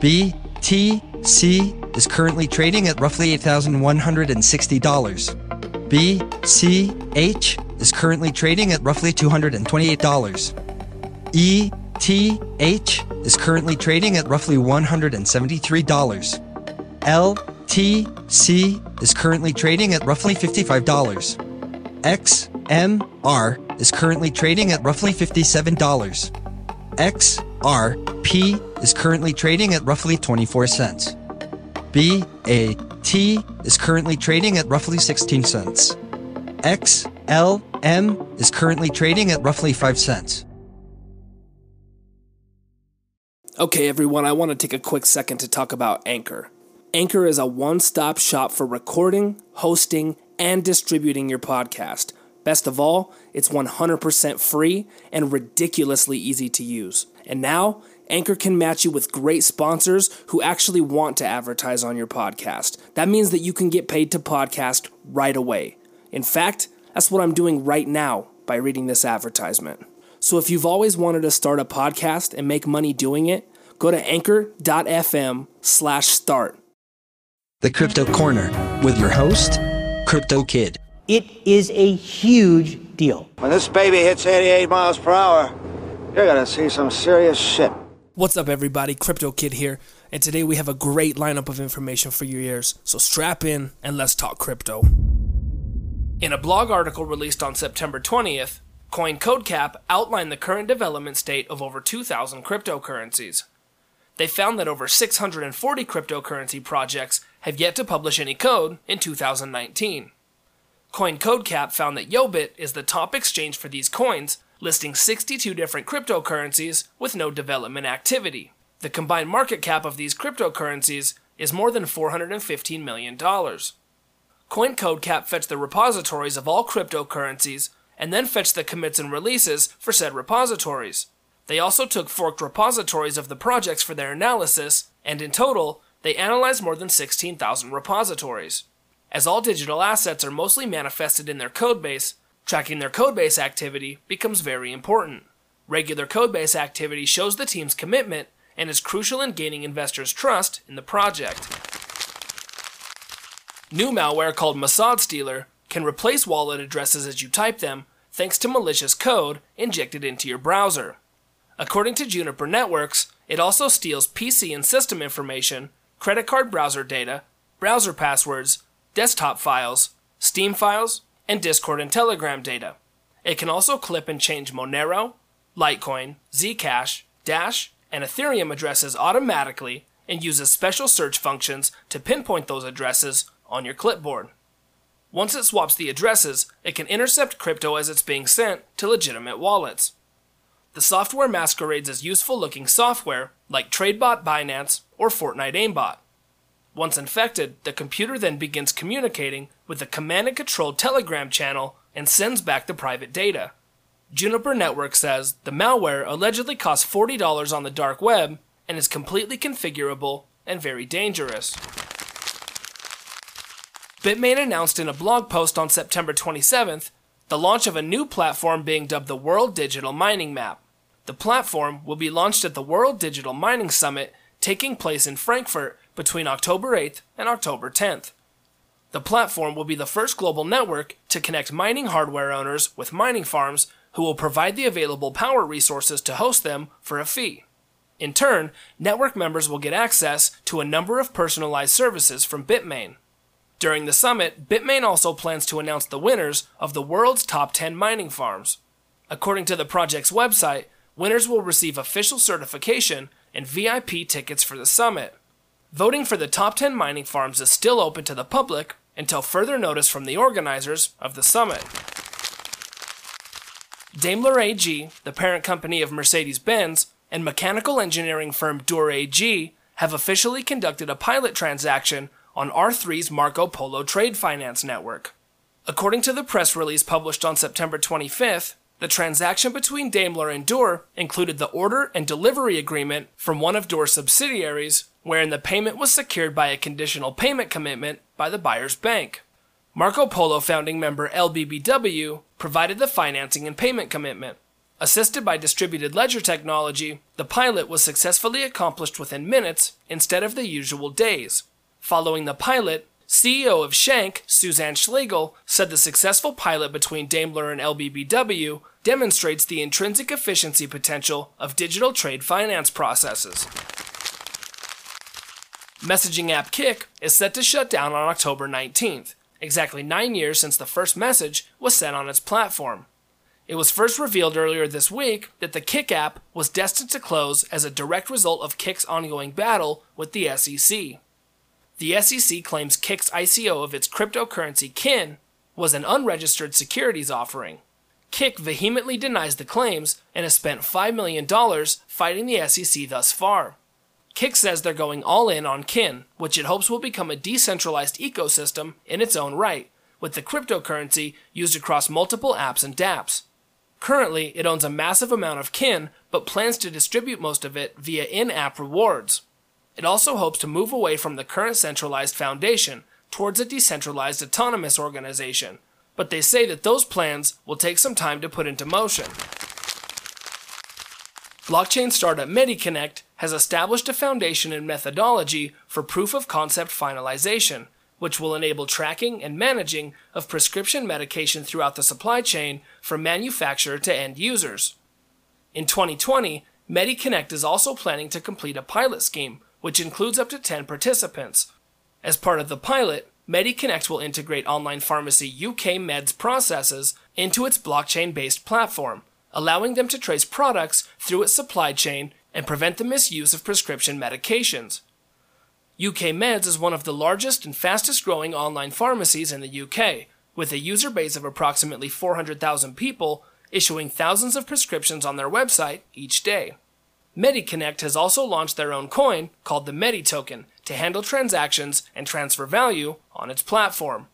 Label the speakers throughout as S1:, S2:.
S1: BTC is currently trading at roughly $8,160. BCH is currently trading at roughly $228. ETH is currently trading at roughly $173. LTC is currently trading at roughly $55. XMR is currently trading at roughly $57. XRP is currently trading at roughly 24 cents. BAT is currently trading at roughly 16 cents. XLM is currently trading at roughly 5 cents.
S2: Okay, everyone, I want to take a quick second to talk about Anchor. Anchor is a one stop shop for recording, hosting, and distributing your podcast. Best of all, it's 100% free and ridiculously easy to use. And now, Anchor can match you with great sponsors who actually want to advertise on your podcast. That means that you can get paid to podcast right away. In fact, that's what I'm doing right now by reading this advertisement. So if you've always wanted to start a podcast and make money doing it, go to anchor.fm slash start.
S1: The Crypto Corner with your host, Crypto Kid.
S3: It is a huge deal.
S4: When this baby hits 88 miles per hour, you're gonna see some serious shit.
S2: What's up, everybody? Crypto Kid here, and today we have a great lineup of information for your ears. So strap in and let's talk crypto. In a blog article released on September 20th, CoinCodeCap outlined the current development state of over 2,000 cryptocurrencies. They found that over 640 cryptocurrency projects have yet to publish any code in 2019. CoinCodeCap found that Yobit is the top exchange for these coins, listing 62 different cryptocurrencies with no development activity. The combined market cap of these cryptocurrencies is more than $415 million. CoinCodeCap fetched the repositories of all cryptocurrencies and then fetched the commits and releases for said repositories. They also took forked repositories of the projects for their analysis, and in total, they analyzed more than 16,000 repositories. As all digital assets are mostly manifested in their codebase, tracking their codebase activity becomes very important. Regular codebase activity shows the team's commitment and is crucial in gaining investors' trust in the project. New malware called Masad Stealer can replace wallet addresses as you type them thanks to malicious code injected into your browser. According to Juniper Networks, it also steals PC and system information, credit card browser data, browser passwords, desktop files, Steam files, and Discord and Telegram data. It can also clip and change Monero, Litecoin, Zcash, Dash, and Ethereum addresses automatically and uses special search functions to pinpoint those addresses on your clipboard. Once it swaps the addresses, it can intercept crypto as it's being sent to legitimate wallets. The software masquerades as useful looking software like TradeBot Binance or Fortnite Aimbot. Once infected, the computer then begins communicating with the command and control Telegram channel and sends back the private data. Juniper Network says the malware allegedly costs $40 on the dark web and is completely configurable and very dangerous. Bitmain announced in a blog post on September 27th the launch of a new platform being dubbed the World Digital Mining Map. The platform will be launched at the World Digital Mining Summit taking place in Frankfurt between October 8th and October 10th. The platform will be the first global network to connect mining hardware owners with mining farms who will provide the available power resources to host them for a fee. In turn, network members will get access to a number of personalized services from Bitmain. During the summit, Bitmain also plans to announce the winners of the world's top 10 mining farms. According to the project's website, winners will receive official certification and VIP tickets for the summit. Voting for the top 10 mining farms is still open to the public until further notice from the organizers of the summit. Daimler AG, the parent company of Mercedes Benz, and mechanical engineering firm Dürr AG have officially conducted a pilot transaction on R3's Marco Polo Trade Finance Network. According to the press release published on September 25th, the transaction between Daimler and Dürr included the order and delivery agreement from one of Dürr's subsidiaries, wherein the payment was secured by a conditional payment commitment by the buyer's bank. Marco Polo founding member LBBW provided the financing and payment commitment. Assisted by distributed ledger technology, the pilot was successfully accomplished within minutes instead of the usual days. Following the pilot, CEO of Schenck, Suzanne Schlegel, said the successful pilot between Daimler and LBBW demonstrates the intrinsic efficiency potential of digital trade finance processes. Messaging app Kik is set to shut down on October 19th, exactly nine years since the first message was sent on its platform. It was first revealed earlier this week that the Kik app was destined to close as a direct result of Kik's ongoing battle with the SEC. The SEC claims Kik's ICO of its cryptocurrency KIN was an unregistered securities offering. Kik vehemently denies the claims and has spent $5 million fighting the SEC thus far. Kik says they're going all in on KIN, which it hopes will become a decentralized ecosystem in its own right, with the cryptocurrency used across multiple apps and dApps. Currently, it owns a massive amount of kin, but plans to distribute most of it via in app rewards. It also hopes to move away from the current centralized foundation towards a decentralized autonomous organization, but they say that those plans will take some time to put into motion. Blockchain startup MediConnect has established a foundation and methodology for proof of concept finalization which will enable tracking and managing of prescription medication throughout the supply chain from manufacturer to end users. In 2020, MediConnect is also planning to complete a pilot scheme, which includes up to 10 participants. As part of the pilot, MediConnect will integrate online pharmacy UK Meds processes into its blockchain based platform, allowing them to trace products through its supply chain and prevent the misuse of prescription medications. UK Meds is one of the largest and fastest growing online pharmacies in the UK, with a user base of approximately 400,000 people issuing thousands of prescriptions on their website each day. MediConnect has also launched their own coin called the Medi Token to handle transactions and transfer value on its platform.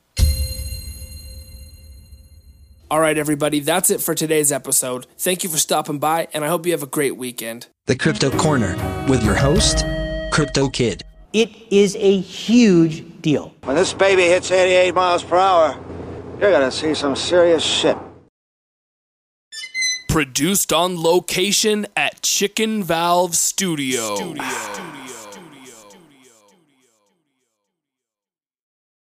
S2: All right, everybody, that's it for today's episode. Thank you for stopping by, and I hope you have a great weekend.
S1: The Crypto Corner with your host, Crypto Kid.
S3: It is a huge deal.
S4: When this baby hits 88 miles per hour, you're gonna see some serious shit.
S2: Produced on location at Chicken Valve Studio. Studio.